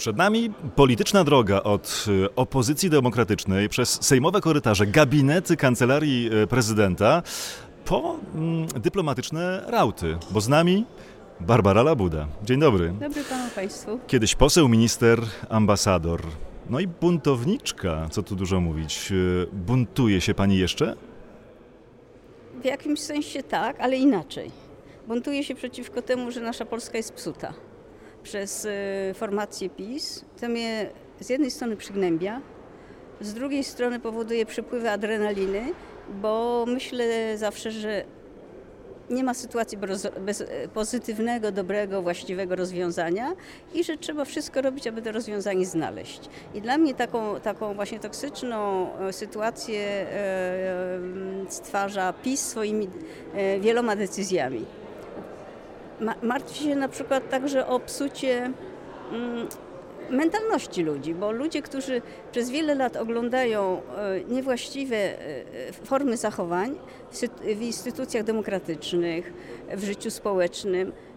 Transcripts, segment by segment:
Przed nami polityczna droga od y, opozycji demokratycznej przez sejmowe korytarze, gabinety kancelarii y, prezydenta po mm, dyplomatyczne rauty, bo z nami Barbara Labuda. Dzień dobry. Dobry panu państwu. Kiedyś poseł, minister, ambasador. No i buntowniczka, co tu dużo mówić. Y, Buntuje się pani jeszcze? W jakimś sensie tak, ale inaczej. Buntuje się przeciwko temu, że nasza Polska jest psuta przez y, formację PiS. To mnie z jednej strony przygnębia, z drugiej strony powoduje przypływy adrenaliny, bo myślę zawsze, że nie ma sytuacji bez, pozytywnego, dobrego, właściwego rozwiązania i że trzeba wszystko robić, aby to rozwiązanie znaleźć. I dla mnie taką, taką właśnie toksyczną e, sytuację e, e, stwarza PiS swoimi wieloma decyzjami. Ma, martwi się na przykład także o psucie mm, mentalności ludzi, bo ludzie, którzy przez wiele lat oglądają e, niewłaściwe e, formy zachowań w, instytucjach demokratycznych, w życiu społecznym, e,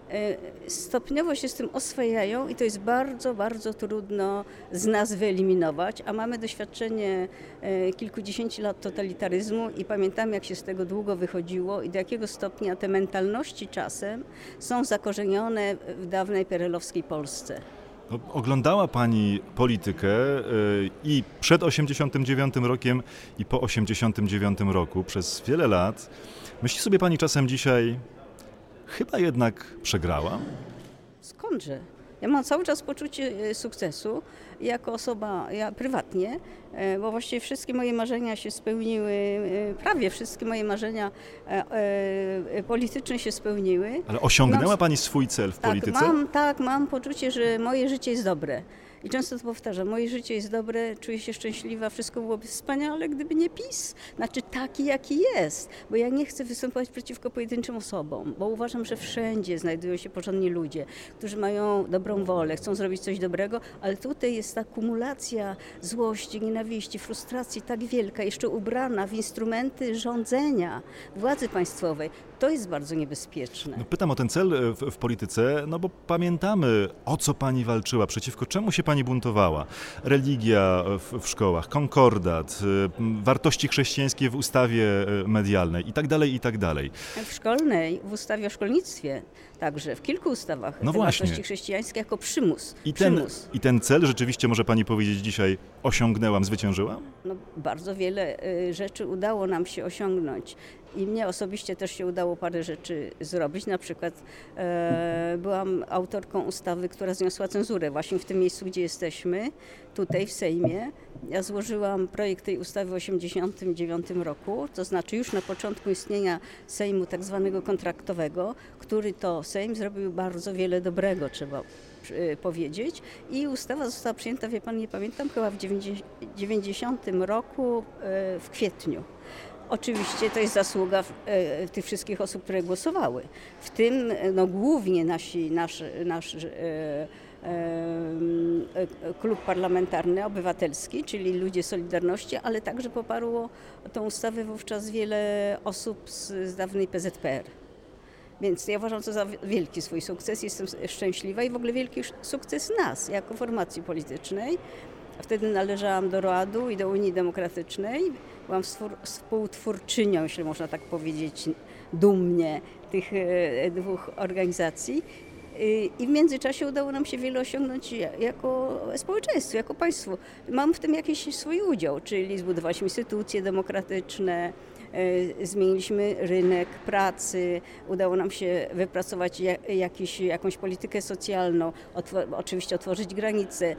stopniowo się z tym oswajają i to jest bardzo, bardzo trudno z nas wyeliminować, a mamy doświadczenie e, kilkudziesięciu lat totalitaryzmu i pamiętamy, jak się z tego długo wychodziło i do jakiego stopnia te mentalności czasem są zakorzenione w dawnej perelowskiej Polsce. No, Oglądała Pani politykę y, i przed 89 rokiem i po 89 roku przez wiele lat. Myśli sobie Pani czasem dzisiaj, chyba jednak przegrała? Skądże? Ja mam cały czas poczucie e, sukcesu jako osoba, ja prywatnie, e, bo właściwie wszystkie moje marzenia się spełniły, e, prawie wszystkie moje marzenia polityczne się spełniły. Ale osiągnęła Mam- Pani swój cel w Tak, polityce? mam, tak, mam poczucie, że moje życie jest dobre. I często to powtarzam, moje życie jest dobre, czuję się szczęśliwa, wszystko byłoby wspaniale, gdyby nie PiS. Znaczy taki, jaki jest. Bo ja nie chcę występować przeciwko pojedynczym osobom, bo uważam, że wszędzie znajdują się porządni ludzie, którzy mają dobrą wolę, chcą zrobić coś dobrego, ale tutaj jest ta kumulacja złości, nienawiści, frustracji tak wielka, jeszcze ubrana w instrumenty rządzenia władzy państwowej. To jest bardzo niebezpieczne. No, pytam o ten cel e, w, w polityce, no bo pamiętamy, o co Pani walczyła, przeciwko czemu się Pani buntowała. Religia w, w szkołach, konkordat, m, wartości chrześcijańskie w ustawie e, medialnej i tak dalej, i tak dalej. W szkolnej, w ustawie o szkolnictwie, także w kilku ustawach No wartości chrześcijańskie jako przymus. I ten, przymus. I ten cel rzeczywiście, może Pani powiedzieć dzisiaj, osiągnęłam, zwyciężyłam? No, bardzo wiele y, rzeczy udało nam się osiągnąć. I mnie osobiście też się udało parę rzeczy zrobić. Na przykład e, byłam autorką ustawy, która zniosła cenzurę właśnie w tym miejscu, gdzie jesteśmy, tutaj w Sejmie. Ja złożyłam projekt tej ustawy w 1989 roku, to znaczy już na początku istnienia Sejmu tak zwanego kontraktowego, który to Sejm zrobił bardzo wiele dobrego, trzeba y, powiedzieć. I ustawa została przyjęta, wie pan, nie pamiętam, chyba w 90 90 roku y, w kwietniu. Oczywiście to jest zasługa e, tych wszystkich osób, które głosowały. W tym no, głównie nasi, nasz, nasz klub parlamentarny obywatelski, czyli ludzie Solidarności, ale także poparło tą ustawę wówczas wiele osób z, z dawnej PZPR. Więc ja uważam to za wielki swój sukces, jestem szczęśliwa i w ogóle wielki sukces nas jako formacji politycznej. Wtedy należałam do ROAD-u i do Unii Demokratycznej. Byłam współ- współtwórczynią, jeśli można tak powiedzieć, dumnie tych e, dwóch organizacji. Y, I w międzyczasie udało nam się wiele osiągnąć ja- jako społeczeństwo, jako państwo. Mam w tym jakiś swój udział, czyli zbudowaliśmy instytucje demokratyczne, zmieniliśmy rynek pracy, udało nam się wypracować ja- jakiś, jakąś politykę socjalną, oczywiście otworzyć granice e,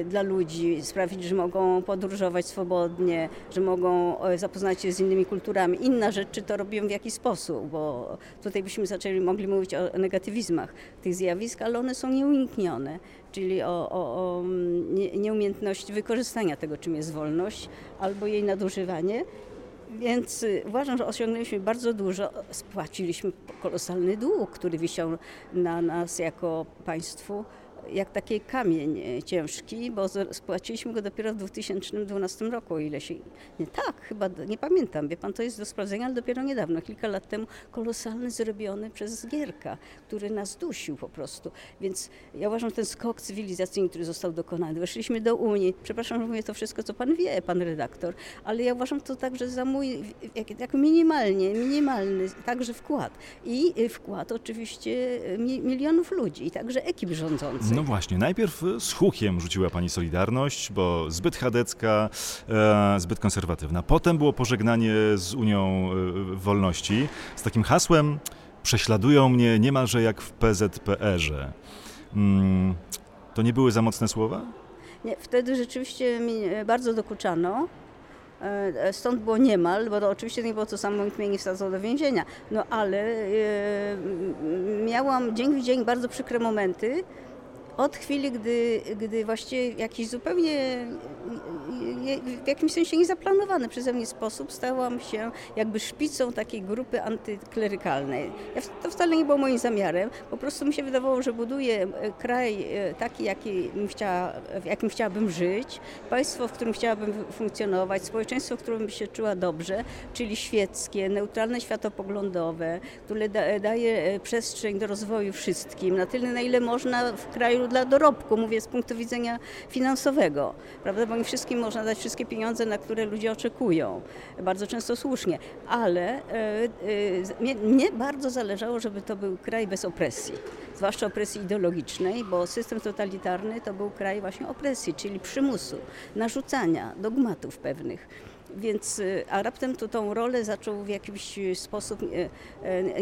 e, dla ludzi, sprawić, że mogą podróżować swobodnie, że mogą e, zapoznać się z innymi kulturami. Inna rzecz, czy to robią w jaki sposób, bo tutaj byśmy zaczęli, mogli mówić o negatywizmach tych zjawisk, ale one są nieuniknione, czyli o, o, o mm, nie- nieumiejętności wykorzystania tego, czym jest wolność, albo jej nadużywanie. Więc y, uważam, że osiągnęliśmy bardzo dużo. Spłaciliśmy kolosalny dług, który wisiał na nas jako państwu jak taki kamień e, ciężki, bo spłaciliśmy go dopiero w 2012 roku, o ile się... Nie, tak, chyba, nie pamiętam, wie pan, to jest do sprawdzenia, ale dopiero niedawno, kilka lat temu, kolosalny zrobiony przez Gierka, który nas dusił po prostu. Więc ja uważam, ten skok cywilizacyjny, który został dokonany, weszliśmy do Unii, przepraszam, że mówię to wszystko, co pan wie, pan redaktor, ale ja uważam to także za mój, jak, jak minimalnie, minimalny także wkład. I y, wkład oczywiście mi, milionów ludzi, i także ekip rządzących. No właśnie, najpierw y, z hukiem rzuciła pani Solidarność, bo zbyt chadecka, e, zbyt konserwatywna. Potem było pożegnanie z Unią y, Wolności z takim hasłem prześladują mnie niemalże jak w PZPR-ze. Mm, to nie były za mocne słowa? Nie, wtedy rzeczywiście mi e, bardzo dokuczano. E, Stąd było niemal, bo to oczywiście nie było to samo, nikt mnie nie wsadzał do więzienia. No ale e, miałam dzień w dzień bardzo przykre momenty. Od chwili, gdy, gdy właściwie jakiś zupełnie, nie- w jakimś sensie niezaplanowany przeze mnie sposób stałam się jakby szpicą takiej grupy antyklerykalnej. To wcale nie było moim zamiarem, po prostu mi się wydawało, że buduję e, kraj e, taki, jaki chciała, w jakim chciałabym żyć, państwo, w którym chciałabym funkcjonować, społeczeństwo, w którym bym się czuła dobrze, czyli świeckie, neutralne światopoglądowe, które da, daje e, przestrzeń do rozwoju wszystkim, na tyle, na ile można w kraju dla dorobku, mówię z punktu widzenia finansowego, prawda, bo nie wszystkim można dać wszystkie pieniądze, na które ludzie oczekują, bardzo często słusznie, ale e, e, mnie, mnie bardzo zależało, żeby to był kraj bez opresji, zwłaszcza opresji ideologicznej, bo system totalitarny to był kraj właśnie opresji, czyli przymusu, narzucania, dogmatów pewnych. Więc, y, a raptem tą rolę zaczął w jakiś y, sposób y,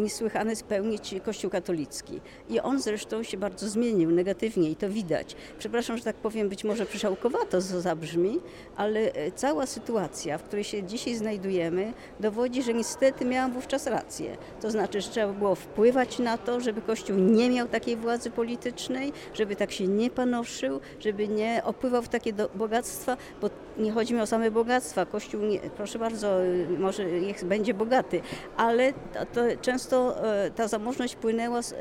niesłychany spełnić Kościół katolicki. I on zresztą się bardzo zmienił negatywnie i to widać. Przepraszam, że tak powiem, być może przyszałkowato to zabrzmi, ale cała sytuacja, w której się dzisiaj znajdujemy, dowodzi, że niestety miałam wówczas rację. To znaczy, że trzeba było wpływać na to, żeby Kościół nie miał takiej władzy politycznej, żeby tak się nie panoszył, żeby nie opływał w takie bogactwa, bo nie chodzi mi o same bogactwa. Kościół, nie, proszę bardzo, y, może niech będzie bogaty, ale to, to często e, ta zamożność płynęła z,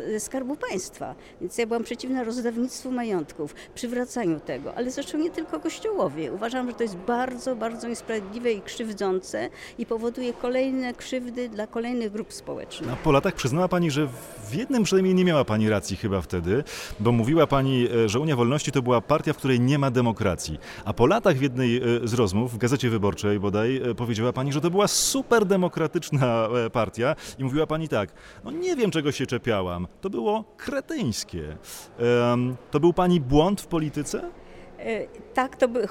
e, skarbu państwa. Więc ja byłam przeciwna rozdawnictwu majątków, przywracaniu tego, ale zresztą nie tylko Kościołowi. Uważam, że to jest bardzo, bardzo niesprawiedliwe i krzywdzące i powoduje kolejne krzywdy dla kolejnych grup społecznych. A po latach przyznała pani, że w jednym przynajmniej nie miała pani racji chyba wtedy, bo mówiła pani, e, że Unia Wolności to była partia, w której nie ma demokracji. A po latach w jednej z rozmów w Gazecie Wyborczej bodaj e, powiedziała pani, że to była super demokratyczna e, partia i mówiła pani tak, no nie wiem czego się czepiałam, to było kretyńskie. To był pani błąd w polityce? E, Tak, to by,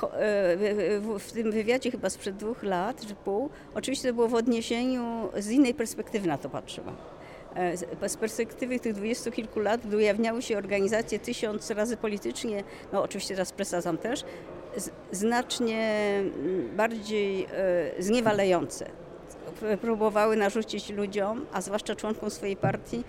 w- tym wywiadzie chyba sprzed dwóch lat czy pół, oczywiście to było w odniesieniu, z innej perspektywy na to patrzyłam. Z- perspektywy tych dwudziestu kilku lat, gdy ujawniały się organizacje tysiąc razy politycznie, no oczywiście teraz presadzam też, z- znacznie mm, bardziej e, zniewalające próbowały narzucić ludziom, a zwłaszcza członkom swojej partii,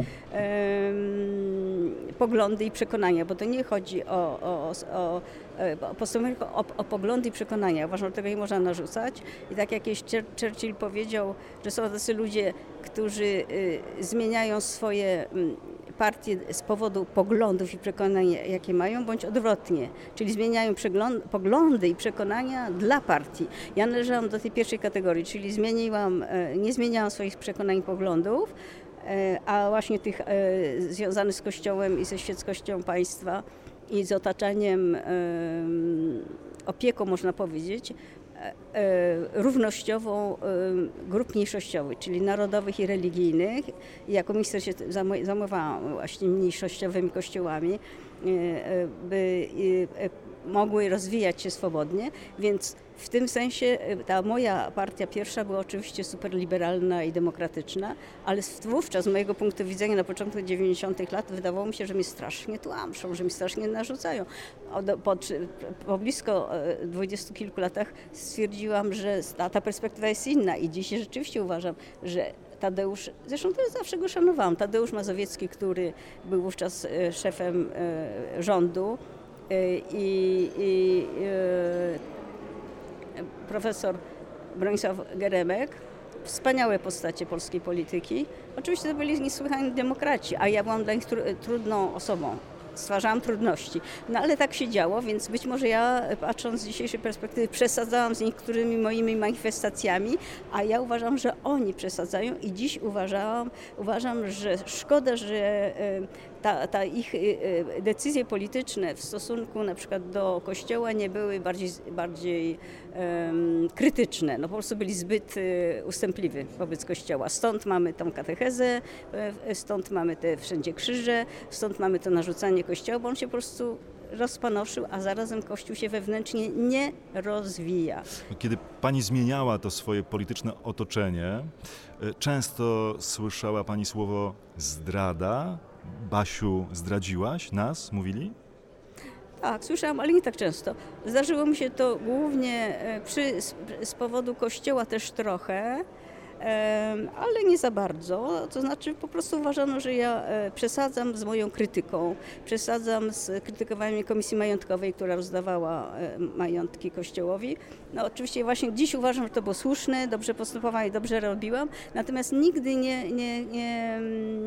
poglądy i przekonania, bo to nie chodzi o, o, o, e, o, postunek, o, o poglądy i przekonania. Uważam, że tego nie można narzucać. I tak jak Churchill powiedział, że są tacy ludzie, którzy y, zmieniają swoje mm, partie z powodu poglądów i przekonań, jakie mają, bądź odwrotnie, czyli zmieniają poglądy i przekonania dla partii. Ja należałam do tej pierwszej kategorii, czyli zmieniłam, e, nie zmieniałam swoich przekonań i poglądów, e, a właśnie tych e, związanych z Kościołem i ze świeckością państwa i z otaczaniem em, opieką, można powiedzieć, równościową e, grup mniejszościowych, czyli narodowych i religijnych. Jako minister się zajmowałam właśnie mniejszościowymi kościołami, e, e, by e, e, mogły rozwijać się swobodnie, więc w tym sensie e, ta moja partia pierwsza była oczywiście superliberalna i demokratyczna, ale wówczas z mojego punktu widzenia na początku 90. lat wydawało mi się, że mnie strasznie tłamszą, że mi strasznie narzucają. Po, po blisko e, dwudziestu kilku latach stwierdziłam, że ta, ta perspektywa jest inna i dzisiaj rzeczywiście uważam, że Tadeusz, zresztą to zawsze go szanowałam, Tadeusz Mazowiecki, który był wówczas e, szefem rządu i, i profesor Bronisław Geremek, wspaniałe postacie polskiej polityki. Oczywiście to byli niesłychani demokraci, a ja byłam dla nich tru, trudną osobą. stwarzałam trudności. No ale tak się działo, więc być może ja, patrząc z dzisiejszej perspektywy, przesadzałam z niektórymi moimi manifestacjami, a ja uważam, że oni przesadzają i dziś uważam, uważam że szkoda, że e, ta, ta ich e, e, decyzje polityczne w stosunku na przykład do Kościoła nie były bardziej, bardziej um, krytyczne. No po prostu byli zbyt ustępliwi wobec Kościoła. Stąd mamy tą katechezę, stąd mamy te wszędzie krzyże, stąd mamy to narzucanie Kościoła, bo on się po prostu rozpanoszył, a zarazem Kościół się wewnętrznie nie rozwija. Kiedy pani zmieniała to swoje polityczne otoczenie, często słyszała pani słowo zdrada. Basiu, zdradziłaś nas, mówili? Tak, słyszałam, ale nie tak często. Zdarzyło mi się to głównie e, przy, z, z powodu kościoła też trochę ale nie za bardzo. To znaczy po prostu uważano, że ja e, przesadzam z moją krytyką, przesadzam z krytykowaniem Komisji Majątkowej, która rozdawała e, majątki Kościołowi. No oczywiście właśnie dziś uważam, że to było słuszne, dobrze postępowałam i dobrze robiłam, natomiast nigdy nie, nie, nie,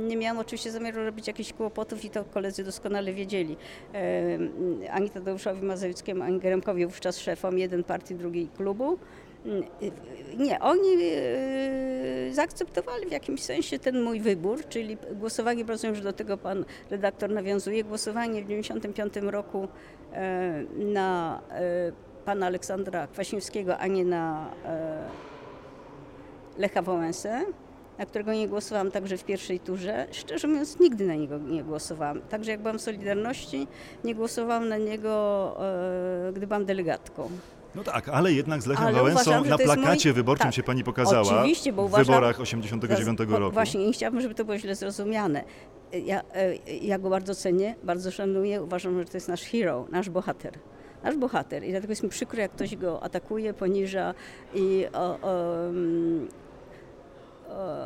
nie miałam oczywiście zamiaru robić jakichś kłopotów i to koledzy doskonale wiedzieli. Ani Tadeuszowi Mazowieckiemu, ani Geremkowi wówczas szefom, jeden partii, drugiej klubu. Nie, oni e, zaakceptowali w jakimś sensie ten mój wybór, czyli głosowanie, rozumiem, że do tego pan redaktor nawiązuje, głosowanie w 1995 roku e, na e, pana Aleksandra Kwaśniewskiego, a nie na Lecha Wałęsę na którego nie głosowałam także w pierwszej turze. Szczerze mówiąc, nigdy na niego nie głosowałam. Także jak byłam w Solidarności, nie głosowałam na niego, gdy byłam delegatką. No tak, ale jednak z Lechem ale Wałęsą uważam, na plakacie mój... wyborczym tak, się pani pokazała Oczywiście, bo uważam, w wyborach 89 roku. Właśnie, nie chciałabym, żeby to było źle zrozumiane. Ja, e, ja go bardzo cenię, bardzo szanuję, uważam, że to jest nasz hero, nasz bohater nasz bohater. I dlatego jest mi przykro, jak ktoś go atakuje, poniża i o, o, mm, o,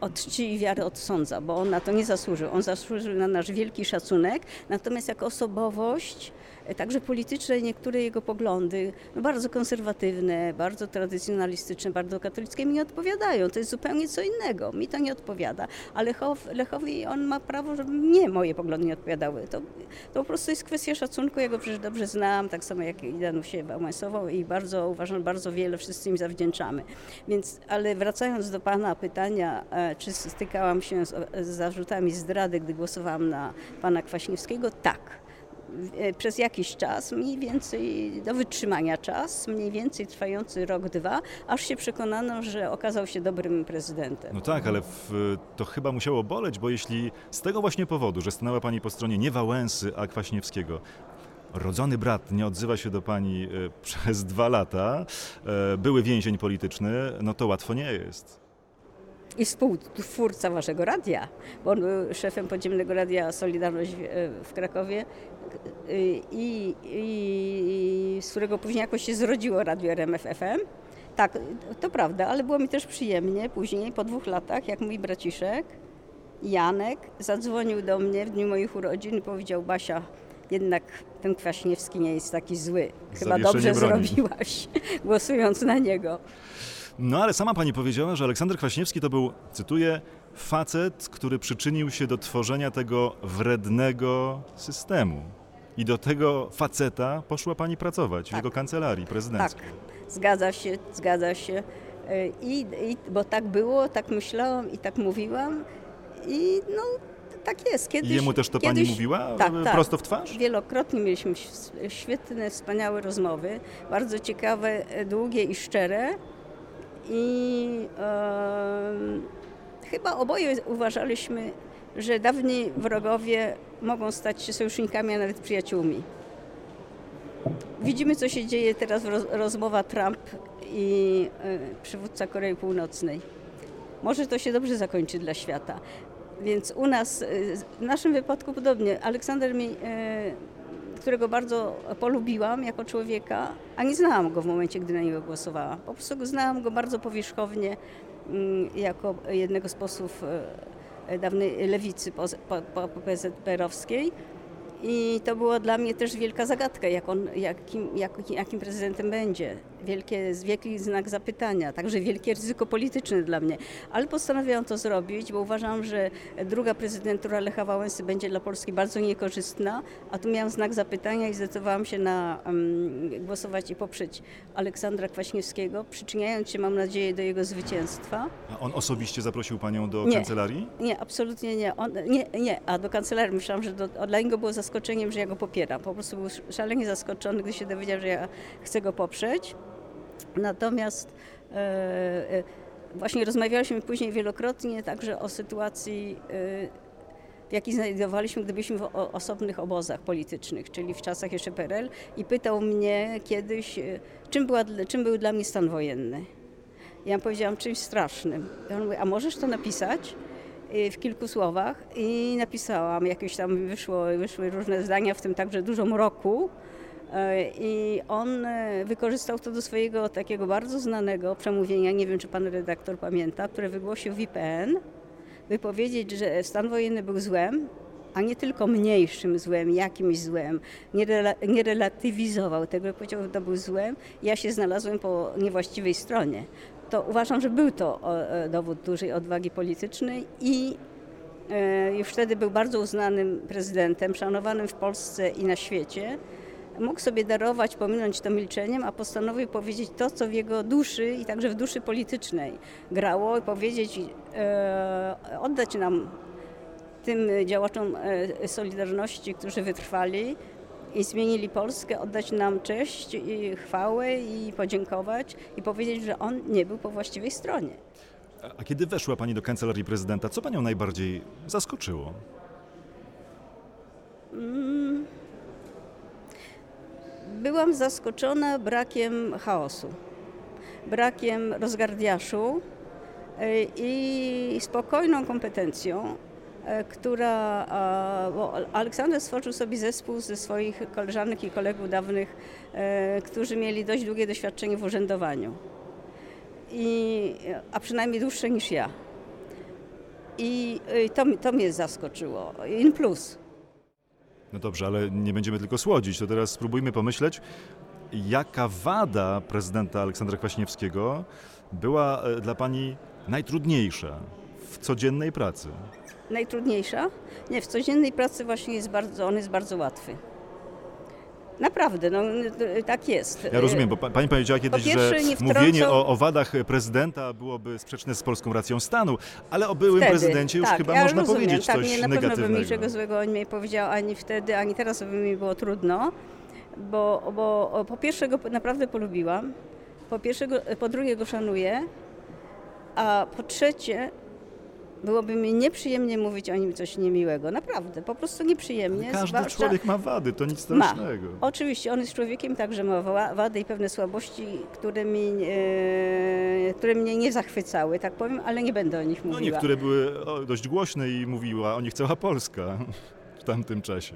od czci i wiary odsądza, bo on na to nie zasłużył. On zasłużył na nasz wielki szacunek, natomiast jako osobowość także polityczne niektóre jego poglądy, no bardzo konserwatywne, bardzo tradycjonalistyczne, bardzo katolickie mi nie odpowiadają. To jest zupełnie co innego. Mi to nie odpowiada, ale Lechowi on ma prawo, żeby mnie moje poglądy nie odpowiadały. To, to po prostu jest kwestia szacunku, ja go przecież dobrze znam, tak samo jak i Danusię Wałęsową i bardzo uważam, bardzo wiele wszyscy im zawdzięczamy. Więc, ale wracając do Pana pytania, e, czy stykałam się z, z zarzutami zdrady, gdy głosowałam na Pana Kwaśniewskiego? Tak. E, przez jakiś czas, mniej więcej do wytrzymania czas, mniej więcej trwający rok, dwa, aż się przekonano, że okazał się dobrym prezydentem. No tak, ale w, to chyba musiało boleć, bo jeśli z tego właśnie powodu, że stanęła Pani po stronie nie Wałęsy, a Kwaśniewskiego, rodzony brat nie odzywa się do Pani e, przez dwa lata, e, były więzień polityczny, no to łatwo nie jest i współtwórca waszego radia, bo on był szefem podziemnego radia Solidarność w Krakowie i, i z którego później jakoś się zrodziło radio RMF FM. Tak, to prawda, ale było mi też przyjemnie później, po dwóch latach, jak mój braciszek Janek zadzwonił do mnie w dniu moich urodzin i powiedział Basia, jednak ten Kwaśniewski nie jest taki zły. Chyba dobrze zrobiłaś, głosując na niego. No ale sama pani powiedziała, że Aleksander Kwaśniewski to był, cytuję, facet, który przyczynił się do tworzenia tego wrednego systemu. I do tego faceta poszła pani pracować tak. w jego kancelarii prezydenckiej. Tak, zgadza się, zgadza się. E, I, I, bo tak było, tak myślałam i tak mówiłam. I no, tak jest. Kiedyś, I jemu też to kiedyś, pani mówiła tak, tak, prosto w twarz? Wielokrotnie mieliśmy świetne, wspaniałe rozmowy, bardzo ciekawe, długie i szczere. I e, chyba oboje uważaliśmy, że dawni wrogowie mogą stać się sojusznikami, a nawet przyjaciółmi. Widzimy, co się dzieje teraz w roz, rozmowa Trump i y, przywódca Korei Północnej. Może to się dobrze zakończy dla świata. Więc u nas, y, w naszym wypadku podobnie. Aleksander mi, y, którego bardzo polubiłam jako człowieka, a nie znałam go w momencie, gdy na niego głosowałam. Po prostu znałam go bardzo powierzchownie mm, jako jednego z posłów dawnej lewicy po, po, po PZPR-owskiej I to było dla mnie też wielka zagadka, jak on, jakim, jak, jakim prezydentem będzie. Wielkie, wielki znak zapytania, także wielkie ryzyko polityczne dla mnie. Ale postanowiłam to zrobić, bo uważam, że druga prezydentura Lecha Wałęsy będzie dla Polski bardzo niekorzystna, a tu miałam znak zapytania i zdecydowałam się na um, głosować i poprzeć Aleksandra Kwaśniewskiego, przyczyniając się, mam nadzieję, do jego zwycięstwa. A on osobiście zaprosił panią do Nie. kancelarii? Nie, absolutnie nie. On, nie, nie. A do kancelarii myślałam, że do, dla niego było zaskoczeniem, że ja go popieram. Po prostu był szalenie zaskoczony, gdy się dowiedział, że ja chcę go poprzeć. Natomiast e, e, właśnie rozmawialiśmy później wielokrotnie także o sytuacji, e, w jakiej znajdowaliśmy, gdybyśmy w osobnych obozach politycznych, czyli w czasach jeszcze PRL i pytał mnie kiedyś, czym, była, czym był dla mnie stan wojenny. Ja powiedziałam czymś strasznym. I on mówi, a możesz to napisać? Y, w kilku słowach i napisałam, jakieś tam wyszło, wyszły różne zdania, w tym także dużo mroku. E, I on e, wykorzystał to do swojego takiego bardzo znanego przemówienia, nie wiem czy pan redaktor pamięta, które wygłosił w IPN, by powiedzieć, że stan wojenny był złem, a nie tylko mniejszym złem, jakimś złem. Nie, rela, nie relatywizował tego, powiedział, że to był złem. Ja się znalazłem po niewłaściwej stronie. To uważam, że był to e, dowód dużej odwagi politycznej i e, już wtedy był bardzo uznanym prezydentem, szanowanym w Polsce i na świecie. Mógł sobie darować, pominąć to milczeniem, a postanowił powiedzieć to, co w jego duszy i także w duszy politycznej grało i powiedzieć, e, oddać nam tym działaczom Solidarności, którzy wytrwali i zmienili Polskę, oddać nam cześć i chwałę i podziękować i powiedzieć, że on nie był po właściwej stronie. A- kiedy weszła pani do kancelarii prezydenta, co panią najbardziej zaskoczyło? Byłam zaskoczona brakiem chaosu, brakiem rozgardiaszu e, i spokojną kompetencją, która. a, Bo Aleksander stworzył sobie zespół ze swoich koleżanek i kolegów dawnych, e, którzy mieli dość długie doświadczenie w urzędowaniu. I, a przynajmniej dłuższe niż ja. I e, to, to mnie zaskoczyło. In plus. No dobrze, ale nie będziemy tylko słodzić, to teraz spróbujmy pomyśleć, jaka wada prezydenta Aleksandra Kwaśniewskiego była e, dla pani najtrudniejsza w codziennej pracy? Najtrudniejsza? Nie, w codziennej pracy właśnie jest bardzo, on jest bardzo łatwy. Naprawdę, no tak jest. Ja rozumiem, bo pa- pani powiedziała kiedyś, że mówienie o, o wadach prezydenta byłoby sprzeczne z polską racją stanu, ale o byłym Wtedy, prezydencie już tak, chyba ja można rozumiem, powiedzieć tak, coś nie, na pewno negatywnego. mi niczego złego on nie powiedział ani wtedy, ani teraz by mi było trudno, bo, bo po pierwsze go naprawdę polubiłam, po, pierwsze go, po drugie go szanuję, a po trzecie byłoby mi nieprzyjemnie mówić o nim coś niemiłego. Naprawdę, po prostu nieprzyjemnie. Każdy zwłaszcza- człowiek ma wady, to nic Ma. strasznego. Oczywiście, on jest człowiekiem, także ma wa- wady i pewne słabości, które, mi, e, które mnie nie zachwycały, tak powiem, ale nie będę o nich No mówiła. niektóre były dość głośne i mówiła o nich cała Polska w tamtym czasie.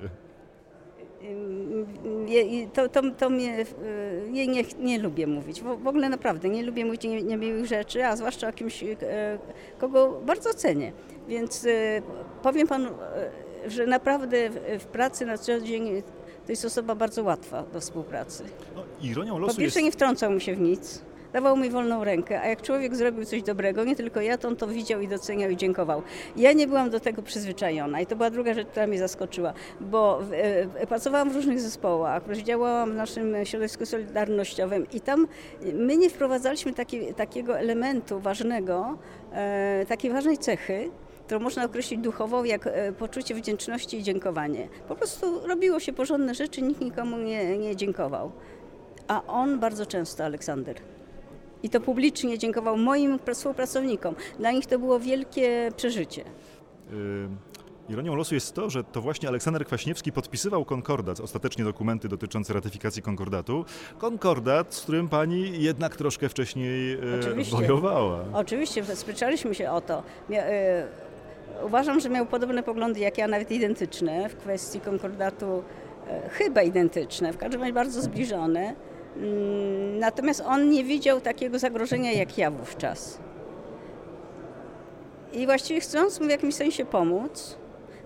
Ym, je- i To, to, to mnie, y, nie, nie, lubię mówić. W w ogóle naprawdę nie lubię mówić nie- niemiłych rzeczy, a zwłaszcza o kimś, y, kogo bardzo cenię. Więc y, powiem panu, y, że naprawdę w, pracy na co dzień to jest osoba bardzo łatwa do współpracy. No, ironią Po losu jest... pierwsze nie wtrącał mi się w nic. Dawał mi wolną rękę, a jak człowiek zrobił coś dobrego, nie tylko ja, to on to widział i doceniał i dziękował. Ja nie byłam do tego przyzwyczajona i to była druga rzecz, która mnie zaskoczyła, bo e, pracowałam w różnych zespołach, działałam w naszym środowisku solidarnościowym i tam my nie wprowadzaliśmy taki, takiego elementu ważnego, e, takiej ważnej cechy, którą można określić duchową jak e, poczucie wdzięczności i dziękowanie. Po prostu robiło się porządne rzeczy, nikt nikomu nie, nie dziękował. A on bardzo często, Aleksander. I to publicznie dziękował moim pr- współpracownikom. Dla nich to było wielkie przeżycie. Ironią losu jest to, że to właśnie Aleksander Kwaśniewski podpisywał konkordat, ostatecznie dokumenty dotyczące ratyfikacji konkordatu. Konkordat, z którym pani jednak troszkę wcześniej y, Oczywiście. wojowała. Oczywiście, sprzeczaliśmy się o to. E, uważam, że miał podobne poglądy jak ja, nawet identyczne w kwestii konkordatu, e, chyba identyczne, w każdym razie bardzo zbliżone. Mm, Natomiast on nie widział takiego zagrożenia jak ja wówczas. I właściwie chcąc mu w jakimś sensie pomóc,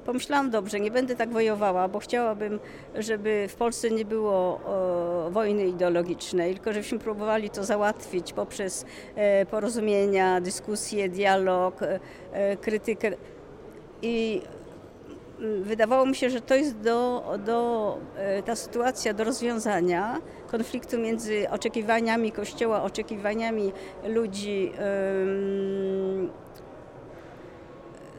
pomyślałam, dobrze, nie będę tak wojowała, bo chciałabym, żeby w Polsce nie było e, wojny ideologicznej, tylko żebyśmy próbowali to załatwić poprzez e, porozumienia, dyskusje, dialog, e, e, krytykę. I mm, wydawało mi się, że to jest do, do, e, ta sytuacja do rozwiązania konfliktu między oczekiwaniami Kościoła, oczekiwaniami ludzi,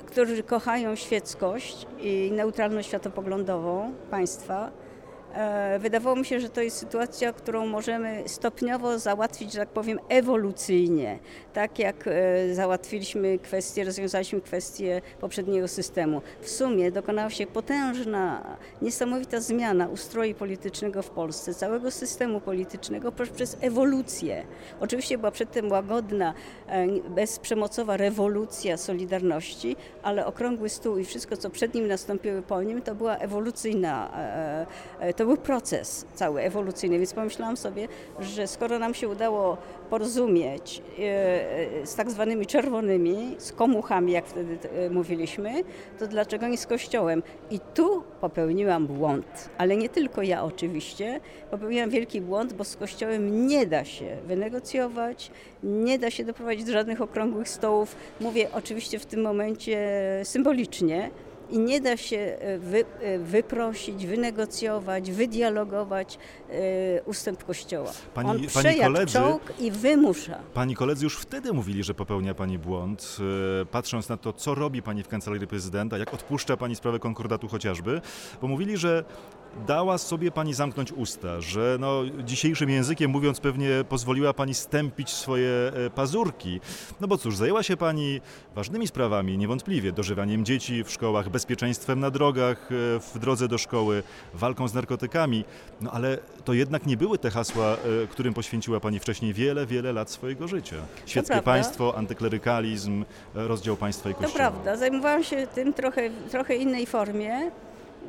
którzy kochają świeckość i neutralność światopoglądową państwa. E, Wydawało mi się, że to jest sytuacja, którą możemy stopniowo załatwić, że tak powiem, ewolucyjnie. Tak jak e, załatwiliśmy kwestię, rozwiązaliśmy kwestię poprzedniego systemu. W sumie dokonała się potężna, niesamowita zmiana ustroju politycznego w Polsce, całego systemu politycznego przez ewolucję. Oczywiście była przedtem łagodna, e, bezprzemocowa rewolucja Solidarności, ale okrągły stół i wszystko, co przed nim nastąpiło po nim, to była ewolucyjna to był proces cały ewolucyjny, więc pomyślałam sobie, że skoro nam się udało porozumieć e, z tak zwanymi czerwonymi, z komuchami, jak wtedy e, mówiliśmy, to dlaczego nie z Kościołem? I tu popełniłam błąd, ale nie tylko ja oczywiście. Popełniłam wielki błąd, bo z Kościołem nie da się wynegocjować, nie da się doprowadzić do żadnych okrągłych stołów. Mówię oczywiście w tym momencie symbolicznie, i nie da się e, wy, e, wyprosić, wynegocjować, wydialogować e, ustęp Kościoła. Pani- On pani koledzy- czołg i wymusza. Pani koledzy już wtedy mówili, że popełnia pani błąd, patrząc na to, co robi pani w kancelarii prezydenta, jak odpuszcza pani sprawę konkordatu chociażby, bo mówili, że dała sobie pani zamknąć usta, że no, dzisiejszym językiem mówiąc pewnie pozwoliła pani stępić swoje e, pazurki. No bo cóż, zajęła się pani ważnymi sprawami, niewątpliwie, dożywaniem dzieci w szkołach, bezpieczeństwem na drogach, e, w drodze do szkoły, walką z narkotykami, no ale to jednak nie były te hasła, e, którym poświęciła pani wcześniej wiele, wiele lat swojego życia. Świeckie państwo, antyklerykalizm, rozdział państwa i To kościoła. prawda, zajmowałam się tym trochę, trochę innej formie.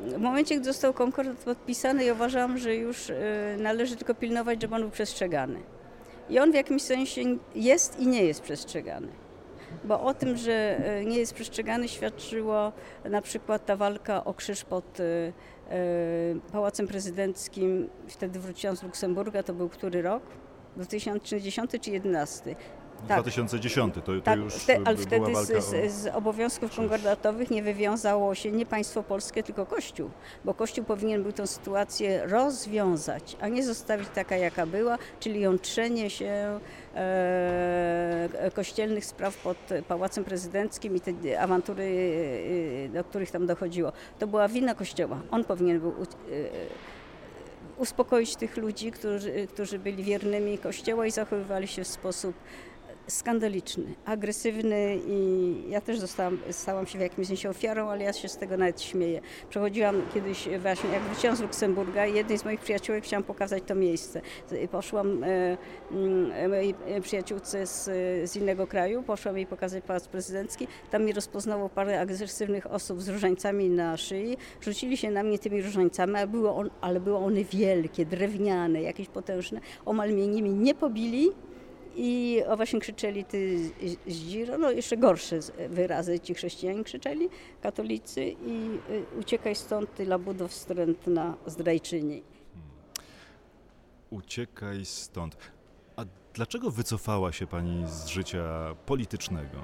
W momencie, gdy został konkordat podpisany, ja uważałam, że już e, należy tylko pilnować, żeby on był przestrzegany. I on w jakimś sensie jest i nie jest przestrzegany. Bo o tym, że e, nie jest przestrzegany, świadczyło na przykład ta walka o krzyż pod e, Pałacem Prezydenckim. Wtedy wróciłam z Luksemburga, to był który rok? 2010 czy 2011? Tak. 2010 to, to Tak, już wte, ale wtedy z, z, z obowiązków konkordatowych nie wywiązało się nie państwo polskie, tylko Kościół, bo Kościół powinien był tę sytuację rozwiązać, a nie zostawić taka, jaka była, czyli jątrzenie się e, kościelnych spraw pod Pałacem Prezydenckim i te awantury, e, do których tam dochodziło. To była wina Kościoła. On powinien był e, uspokoić tych ludzi, którzy, którzy byli wiernymi Kościoła i zachowywali się w sposób skandaliczny, agresywny i ja też zostałam, stałam się w jakimś sensie ofiarą, ale ja się z tego nawet śmieję. Przechodziłam kiedyś właśnie, jak wróciłam z Luksemburga jednej z moich przyjaciółek chciałam pokazać to miejsce. Poszłam e, mm, mojej przyjaciółce z, z innego kraju, poszłam jej pokazać Pałac Prezydencki, tam mi rozpoznało parę agresywnych osób z różańcami na szyi, rzucili się na mnie tymi różańcami, ale, on, ale były one wielkie, drewniane, jakieś potężne, omal mnie nimi nie pobili, i o właśnie krzyczeli ty zdziro, no jeszcze gorsze wyrazy ci chrześcijanie krzyczeli, katolicy i y, uciekaj stąd ty labudo wstrętna zdrajczyni. Uciekaj stąd. A dlaczego wycofała się pani z życia politycznego?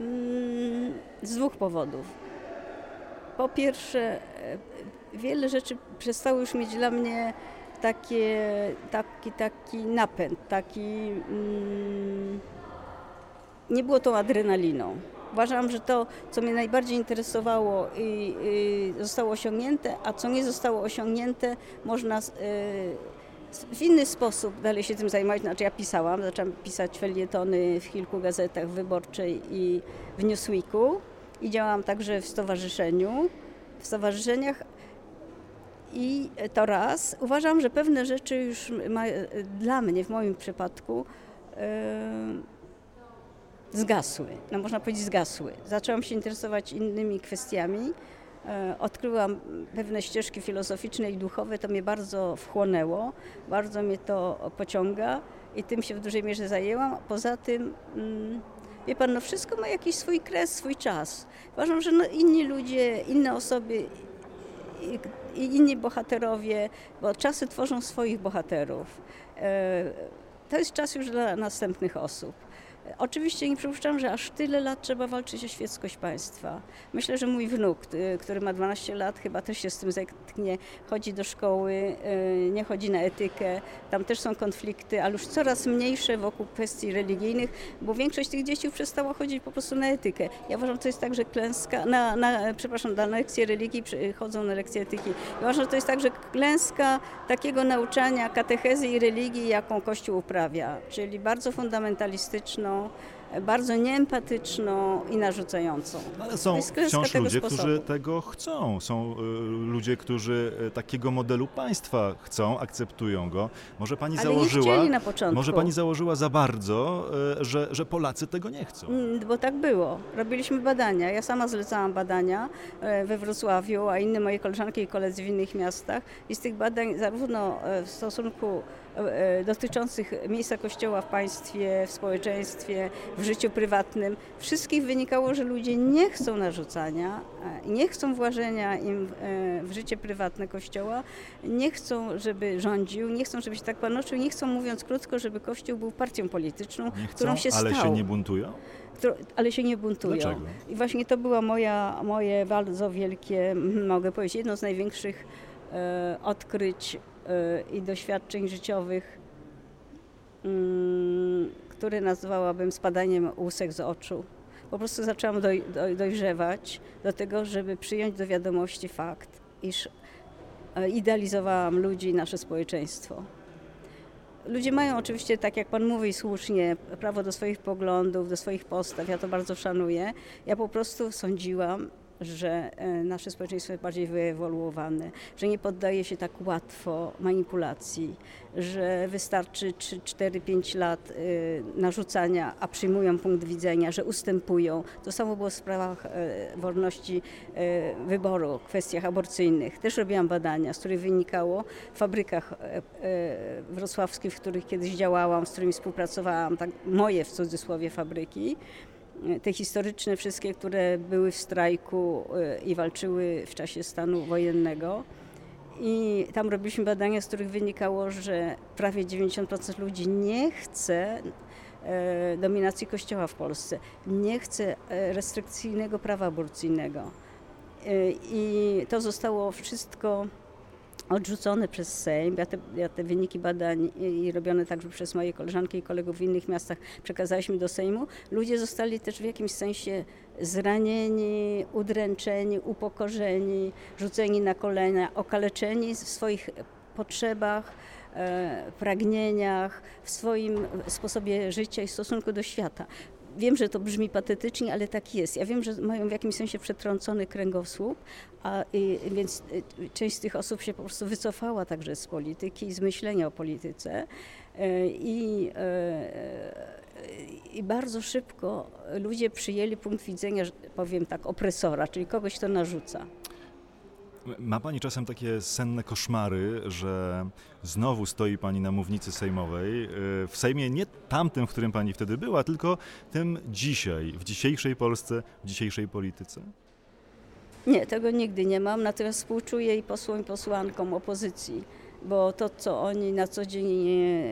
Mm, Z dwóch powodów. Po pierwsze, e, wiele rzeczy przestały już mieć dla mnie takie, taki, taki napęd, taki. Mm, nie było tą adrenaliną. Uważam, że to, co mnie najbardziej interesowało i, i zostało osiągnięte, a co nie zostało osiągnięte, można y, w inny sposób dalej się tym zajmować. Znaczy ja pisałam, zaczęłam pisać felietony w kilku gazetach Wyborczej i w Newsweeku i działałam także w stowarzyszeniu, w stowarzyszeniach i to raz. Uważam, że pewne rzeczy już ma, dla mnie, w moim przypadku, y, zgasły. No można powiedzieć zgasły. Zaczęłam się interesować innymi kwestiami. E, Odkryłam pewne ścieżki filozoficzne i duchowe, to mnie bardzo wchłonęło, bardzo mnie to pociąga i tym się w dużej mierze zajęłam. Poza tym mm, Wie pan, no wszystko ma jakiś swój kres, swój czas. Uważam, że no inni ludzie, inne osoby i, inni bohaterowie, bo czasy tworzą swoich bohaterów. E, to jest czas już dla następnych osób. Oczywiście nie przypuszczam, że aż tyle lat trzeba walczyć o świeckość państwa. Myślę, że mój wnuk, y, który ma 12 lat, chyba też się z tym zetknie. Chodzi do szkoły, y, nie chodzi na etykę. Tam też są konflikty, ale już coraz mniejsze wokół kwestii religijnych, bo większość tych dzieci już przestała chodzić po prostu na etykę. Ja uważam, że to jest tak, że klęska, na, na, przepraszam, na lekcje religii chodzą na lekcje etyki. Ja uważam, że to jest tak, że klęska takiego nauczania katechezy i religii, jaką Kościół uprawia, czyli bardzo fundamentalistyczną, 있잖아요. Bardzo nieempatyczną i narzucającą. Ale są wciąż ludzie, sposobu. którzy tego chcą. Są y, ludzie, którzy y, takiego modelu państwa chcą, akceptują go. Może pani Ale założyła. Nie na początku. Może pani założyła za bardzo, y, że, że Polacy tego nie chcą. Mm, bo tak było. Robiliśmy badania. Ja sama zlecałam badania we Wrocławiu, a inne moje koleżanki i koledzy w innych miastach. I z tych badań zarówno w stosunku E, dotyczących miejsca Kościoła w państwie, w społeczeństwie, w życiu prywatnym, wszystkich wynikało, że ludzie nie chcą narzucania, e, nie chcą włażenia im e, w życie prywatne Kościoła, nie chcą, żeby rządził, nie chcą, żeby się tak panoczył, nie chcą, mówiąc krótko, żeby Kościół był partią polityczną, chcą, którą się ale stał. się nie buntują? ale się nie buntują. Dlaczego? I właśnie to było moja, moje bardzo wielkie, mogę powiedzieć, jedno z największych e, odkryć i doświadczeń życiowych, mm, które nazwałabym spadaniem łusek z oczu. Po prostu zaczęłam doj, doj, dojrzewać do tego, żeby przyjąć do wiadomości fakt, iż e, idealizowałam ludzi i nasze społeczeństwo. Ludzie mają oczywiście, tak jak Pan mówi słusznie, prawo do swoich poglądów, do swoich postaw. Ja to bardzo szanuję. Ja po prostu sądziłam, że e, nasze społeczeństwo jest bardziej wyewoluowane, że nie poddaje się tak łatwo manipulacji, że wystarczy 3, 4, 5 lat e, narzucania, a przyjmują punkt widzenia, że ustępują. To samo było w sprawach e, wolności wyboru, kwestiach aborcyjnych. Też robiłam badania, z których wynikało w fabrykach wrocławskich, w których kiedyś działałam, z którymi współpracowałam, tak moje w cudzysłowie fabryki, te historyczne wszystkie, które były w strajku e, i walczyły w czasie stanu wojennego. I tam robiliśmy badania, z których wynikało, że prawie 90% ludzi nie chce e, dominacji Kościoła w Polsce, nie chce e, restrykcyjnego prawa aborcyjnego. I to zostało wszystko odrzucone przez Sejm. Ja te, ja te, wyniki badań i robione także przez moje koleżanki i kolegów w innych miastach przekazaliśmy do Sejmu. Ludzie zostali też w jakimś sensie zranieni, udręczeni, upokorzeni, rzuceni na kolana, okaleczeni w swoich potrzebach, e, pragnieniach, w swoim sposobie życia i stosunku do świata. Wiem, że to brzmi patetycznie, ale tak jest. Ja wiem, że mają w jakimś sensie przetrącony kręgosłup, a y, więc y, część z tych osób się po prostu wycofała także z polityki i z myślenia o polityce. Y, I, i bardzo szybko ludzie przyjęli punkt widzenia, powiem tak, opresora, czyli kogoś, kto narzuca. Ma Pani czasem takie senne koszmary, że znowu stoi Pani na mównicy sejmowej, w Sejmie nie tamtym, w którym Pani wtedy była, tylko tym dzisiaj, w dzisiejszej Polsce, w dzisiejszej polityce? Nie, tego nigdy nie mam, natomiast współczuję i posłom i posłankom opozycji, bo to, co oni na co dzień,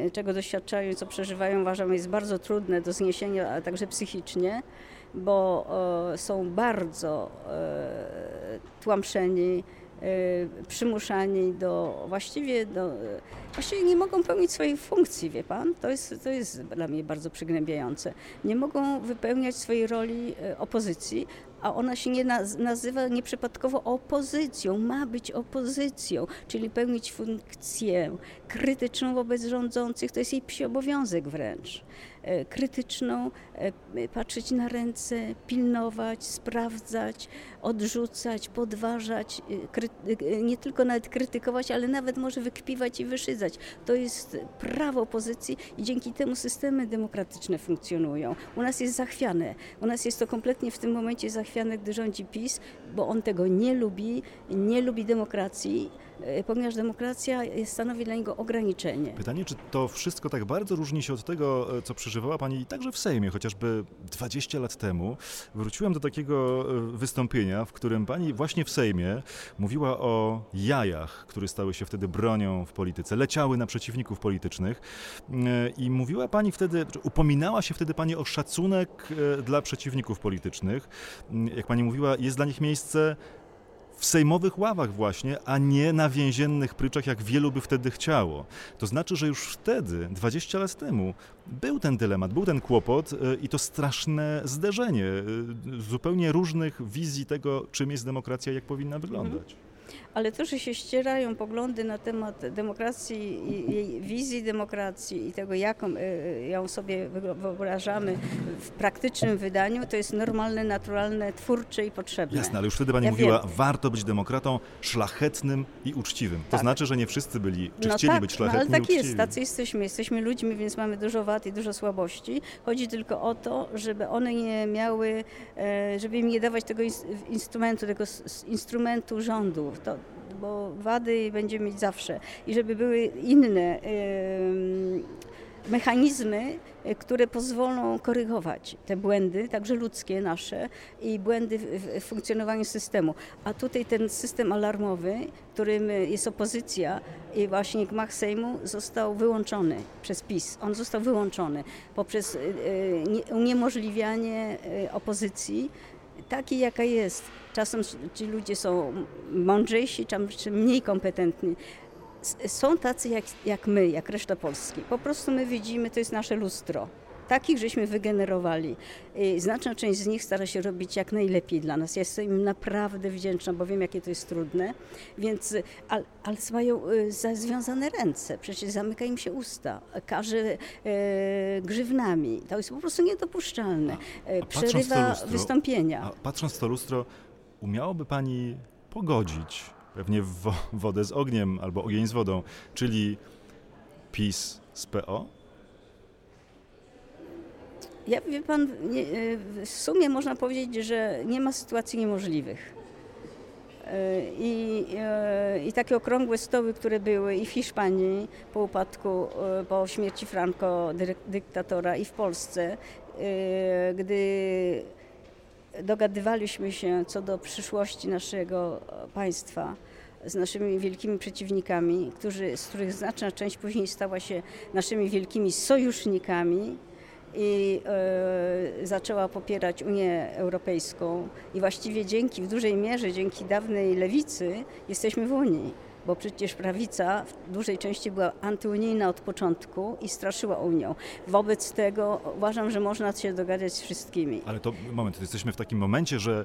e, czego doświadczają co przeżywają, uważam, jest bardzo trudne do zniesienia, a także psychicznie, bo e, są bardzo e, tłamszeni, Y, przymuszani do właściwie do, właściwie nie mogą pełnić swojej funkcji, wie pan? To jest, to jest dla mnie bardzo przygnębiające. Nie mogą wypełniać swojej roli y, opozycji, a ona się nie nazywa nieprzypadkowo opozycją, ma być opozycją, czyli pełnić funkcję krytyczną wobec rządzących, to jest jej psi obowiązek wręcz. E, krytyczną, e, patrzeć na ręce, pilnować, sprawdzać, odrzucać, podważać, e, nie tylko nawet krytykować, ale nawet może wykpiwać i wyszydzać. To jest prawo opozycji i dzięki temu systemy demokratyczne funkcjonują. U nas jest zachwiane. U nas jest to kompletnie w tym momencie zachwiane, gdy rządzi PiS, bo on tego nie lubi, nie lubi demokracji ponieważ demokracja stanowi dla niego ograniczenie. Pytanie, czy to wszystko tak bardzo różni się od tego, e, co przeżywała Pani także w Sejmie, chociażby 20 lat temu. Wróciłem do takiego e, wystąpienia, w którym Pani właśnie w Sejmie mówiła o jajach, które stały się wtedy bronią w polityce, leciały na przeciwników politycznych E, i mówiła Pani wtedy, upominała się wtedy Pani o szacunek dla przeciwników politycznych. M, Jak Pani mówiła, jest dla nich miejsce w sejmowych ławach właśnie, a nie na więziennych pryczach, jak wielu by wtedy chciało. To znaczy, że już wtedy, 20 lat temu, był ten dylemat, był ten kłopot e, i to straszne zderzenie e, zupełnie różnych wizji tego, czym jest demokracja jak powinna wyglądać. Ale to, że się ścierają poglądy na temat demokracji i jej wizji demokracji i tego, jaką y, ją sobie wyo- wyobrażamy w praktycznym wydaniu, to jest normalne, naturalne, twórcze i potrzebne. Jasne, ale już wtedy Pani Ja mówiła, wiem. warto być demokratą szlachetnym i uczciwym. To Tak. znaczy, że nie wszyscy byli, czy no chcieli tak, być no, szlachetni ale tak i jest, tacy jesteśmy. Jesteśmy ludźmi, więc mamy dużo wad i dużo słabości. Chodzi tylko o to, żeby one nie miały, e, żeby im nie dawać tego ins- instrumentu, tego instrumentu rządu. To, bo wady będziemy mieć zawsze. I żeby były inne mechanizmy, e, które pozwolą korygować te błędy, także ludzkie nasze i błędy w, funkcjonowaniu systemu. A tutaj ten system alarmowy, którym jest opozycja i właśnie gmach Sejmu został wyłączony przez PiS. On został wyłączony poprzez e, e, nie- uniemożliwianie opozycji takiej, jaka jest. Czasem ci ludzie są mądrzejsi, czasem mniej kompetentni. Są tacy jak, jak my, jak reszta Polski. Po prostu my widzimy, to jest nasze lustro. Takich żeśmy wygenerowali. Znaczna część z nich stara się robić jak najlepiej dla nas. Ja jestem im naprawdę wdzięczna, bo wiem, jakie to jest trudne. Więc, ale, ale mają y, za- związane ręce, przecież zamyka im się usta, każe e, grzywnami. To jest po prostu niedopuszczalne. E, patrząc w to Przerywa lustro, wystąpienia. A patrząc w to lustro, umiałoby Pani pogodzić pewnie wo- wodę z ogniem albo ogień z wodą, czyli PiS z PO? Ja wie pan, nie, e, w sumie można powiedzieć, że nie ma sytuacji niemożliwych. E, I, e, I takie okrągłe stoły, które były i w Hiszpanii po upadku, po śmierci Franco, dyktatora, i w Polsce, gdy dogadywaliśmy się co do przyszłości naszego państwa z naszymi wielkimi przeciwnikami, którzy, z których znaczna część później stała się naszymi wielkimi sojusznikami i e, zaczęła popierać Unię Europejską i właściwie dzięki, w dużej mierze dzięki dawnej lewicy jesteśmy w Unii, bo przecież prawica w dużej części była antyunijna od początku i straszyła Unią. Wobec tego uważam, że można się dogadać z wszystkimi. Ale to moment, to jesteśmy w takim momencie, że,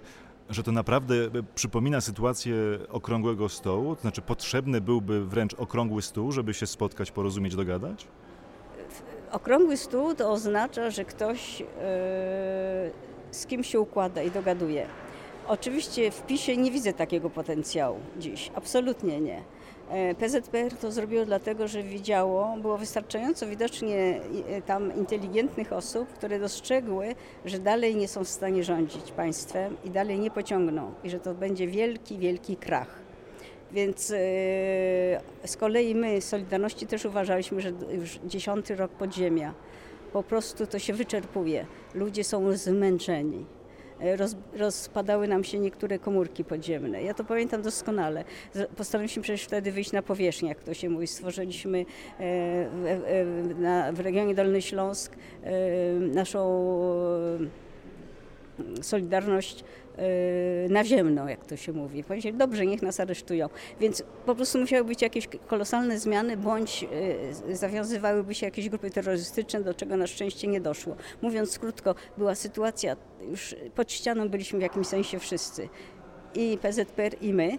że to naprawdę e, przypomina sytuację okrągłego stołu, to znaczy potrzebny byłby wręcz okrągły stół, żeby się spotkać, porozumieć, dogadać? Okrągły stół to oznacza, że ktoś e, z kim się układa i dogaduje. Oczywiście w PiSie nie widzę takiego potencjału dziś, absolutnie nie. E, PZPR to zrobiło dlatego, że widziało, było wystarczająco widocznie e, tam inteligentnych osób, które dostrzegły, że dalej nie są w stanie rządzić państwem i dalej nie pociągną i że to będzie wielki, wielki krach. Więc e, z kolei my z Solidarności też uważaliśmy, że już dziesiąty rok podziemia. Po prostu to się wyczerpuje. Ludzie są zmęczeni. E, Roz, rozpadały nam się niektóre komórki podziemne. Ja to pamiętam doskonale. Postanowiliśmy przecież wtedy wyjść na powierzchnię, jak to się mówi. Stworzyliśmy e, w, w, regionie Dolny Śląsk naszą Solidarność naziemną, jak to się mówi. Powiedzieli, dobrze, niech nas aresztują. Więc po prostu musiały być jakieś kolosalne zmiany, bądź e, zawiązywałyby się jakieś grupy terrorystyczne, do czego na szczęście nie doszło. Mówiąc krótko, była sytuacja, już pod ścianą byliśmy w jakimś sensie wszyscy. I PZPR, i my.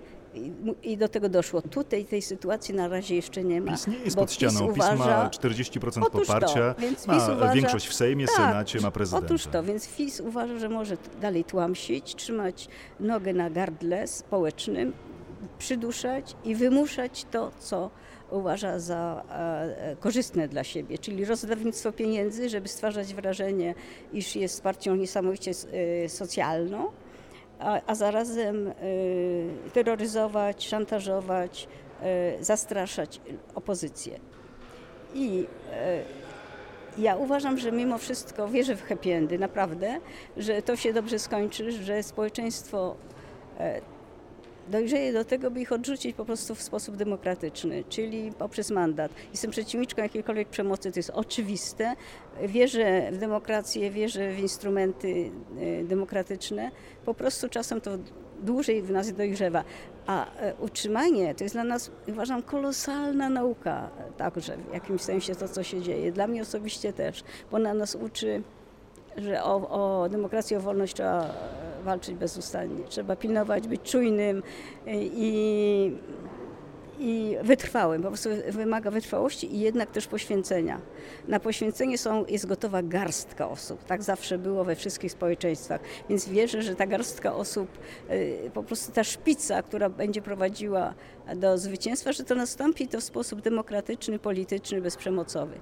I, do tego doszło. Tutaj tej sytuacji na razie jeszcze nie ma. PiS nie jest pod ścianą. PiS, uważa, ma 40% Otóż to, poparcia, więc ma PiS uważa- większość w Sejmie, Tak, Senacie, ma prezydenta. Otóż to, więc FIS uważa, że może dalej tłamsić, trzymać nogę na gardle społecznym, przyduszać i wymuszać to, co uważa za e, korzystne dla siebie, czyli rozdawnictwo pieniędzy, żeby stwarzać wrażenie, iż jest partią niesamowicie e, socjalną, a, a zarazem e, terroryzować, szantażować, e, zastraszać opozycję. I e, ja uważam, że mimo wszystko wierzę w happy endy, naprawdę, że to się dobrze skończy, że społeczeństwo dojrzeje do tego, by ich odrzucić po prostu w sposób demokratyczny, czyli poprzez mandat. Jestem przeciwniczką jakiejkolwiek przemocy, to jest oczywiste. Wierzę w demokrację, wierzę w instrumenty e, demokratyczne. Po prostu czasem to dłużej w nas dojrzewa. A e, utrzymanie to jest dla nas, uważam, kolosalna nauka także w jakimś sensie to, co się dzieje. Dla mnie osobiście też, bo ona nas uczy że o, o demokrację, o wolność trzeba e, walczyć bezustannie. Trzeba pilnować, być czujnym i, i wytrwałym. Po prostu wymaga wytrwałości i jednak też poświęcenia. Na poświęcenie są, jest gotowa garstka osób. Tak zawsze było we wszystkich społeczeństwach. Więc wierzę, że ta garstka osób, e, po prostu ta szpica, która będzie prowadziła do zwycięstwa, że to nastąpi to w sposób demokratyczny, polityczny, bezprzemocowy.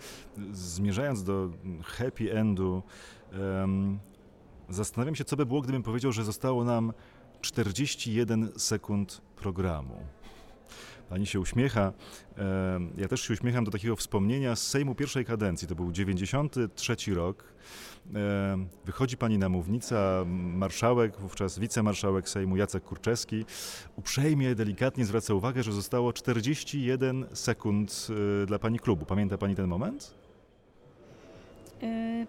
Zmierzając do happy endu, zastanawiam się, co by było, gdybym powiedział, że zostało nam 41 sekund programu. Pani się uśmiecha. Ja też się uśmiecham do takiego wspomnienia z Sejmu pierwszej kadencji. To był 93 rok. Wychodzi pani na mównicę, marszałek, wówczas wicemarszałek Sejmu Jacek Kurczewski, uprzejmie, delikatnie zwraca uwagę, że zostało 41 sekund e, dla pani klubu. Pamięta pani ten moment? E,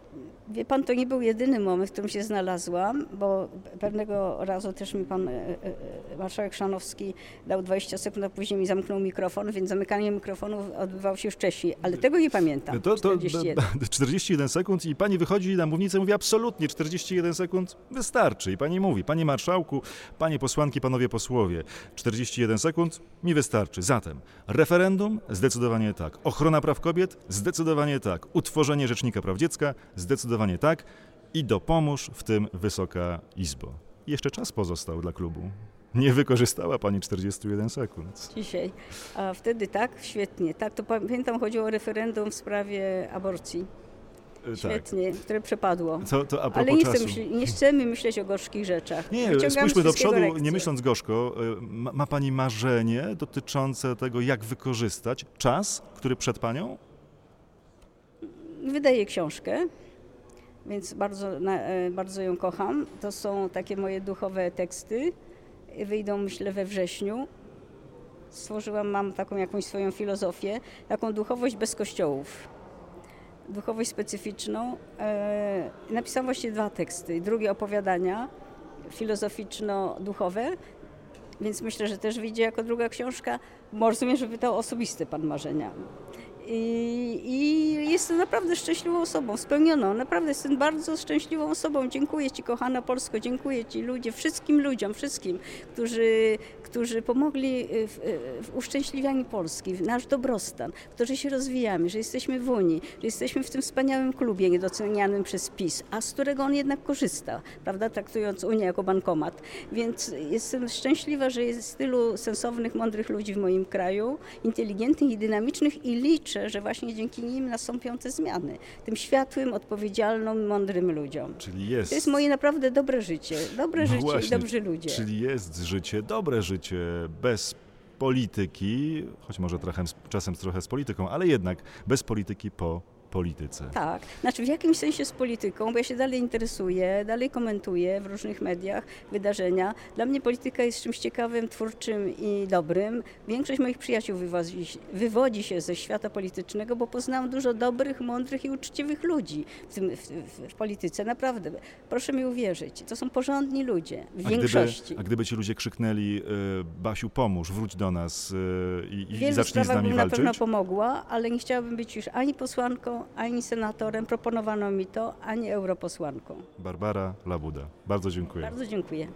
wie pan, to nie był jedyny moment, w którym się znalazłam, bo pewnego razu też mi pan e, e, marszałek Szanowski dał 20 sekund, a później mi zamknął mikrofon, więc zamykanie mikrofonu odbywało się już wcześniej, ale tego nie pamiętam. To, to 41. 41 sekund i pani wychodzi na mównicę i mówi absolutnie 41 sekund wystarczy. I pani mówi, panie marszałku, panie posłanki, panowie posłowie, 41 sekund mi wystarczy. Zatem referendum? Zdecydowanie tak. Ochrona praw kobiet? Zdecydowanie tak. Utworzenie Rzecznika Praw Dziecka? Zdecydowanie tak. I dopomóż w tym Wysoka Izbo. Jeszcze czas pozostał dla klubu. Nie wykorzystała pani 41 sekund. Dzisiaj. A wtedy tak, świetnie. Tak, to pamiętam, chodziło o referendum w sprawie aborcji. Tak. Świetnie, które przepadło. To, to Ale nie, myśli, nie chcemy myśleć o gorzkich rzeczach. Nie, Wyciągamy spójrzmy do przodu, lekcje. nie myśląc gorzko. Y, Ma, ma pani marzenie dotyczące tego, jak wykorzystać czas, który przed panią? Wydaję książkę, więc bardzo, e, bardzo ją kocham. To są takie moje duchowe teksty. Wyjdą, myślę, we wrześniu. Stworzyłam, mam taką jakąś swoją filozofię, taką duchowość bez kościołów. Duchowość specyficzną. E, napisałam właśnie dwa teksty. Drugie opowiadania filozoficzno-duchowe, więc myślę, że też wyjdzie jako druga książka. Rozumiem, że pytał osobiste pan marzenia. I, I jestem naprawdę szczęśliwą osobą, spełnioną. Naprawdę jestem bardzo szczęśliwą osobą. Dziękuję Ci, kochana Polsko, dziękuję Ci, ludzie, wszystkim ludziom, wszystkim, którzy, którzy pomogli w, w uszczęśliwianiu Polski, w nasz dobrostan, którzy się rozwijamy, że jesteśmy w Unii, że jesteśmy w tym wspaniałym klubie niedocenianym przez PiS, a z którego on jednak korzysta, prawda, traktując Unię jako bankomat. Więc jestem szczęśliwa, że jest tylu sensownych, mądrych ludzi w moim kraju, inteligentnych i dynamicznych i liczę, że właśnie dzięki nim nastąpią te zmiany. Tym światłym, odpowiedzialnym, mądrym ludziom. Czyli jest. To jest moje naprawdę dobre życie. Dobre No życie właśnie, i dobrzy ludzie. Czyli jest życie, dobre życie, bez polityki, choć może trochę, czasem trochę z polityką, ale jednak bez polityki po polityce. Tak, znaczy w jakimś sensie z polityką, bo ja się dalej interesuję, dalej komentuję w różnych mediach wydarzenia. Dla mnie polityka jest czymś ciekawym, twórczym i dobrym. Większość moich przyjaciół wywodzi, wywodzi się ze świata politycznego, bo poznałam dużo dobrych, mądrych i uczciwych ludzi w, tym, w, w, w polityce. Naprawdę, proszę mi uwierzyć, to są porządni ludzie w A większości. gdyby, a gdyby ci ludzie krzyknęli, y, Basiu, pomóż, wróć do nas y, i, W i wielu zacznij z sprawach nami bym na walczyć? pewno pomogła, ale nie chciałabym być już ani posłanką, ani senatorem. Proponowano mi to, ani europosłanką. Barbara Labuda. Bardzo dziękuję. Bardzo dziękuję.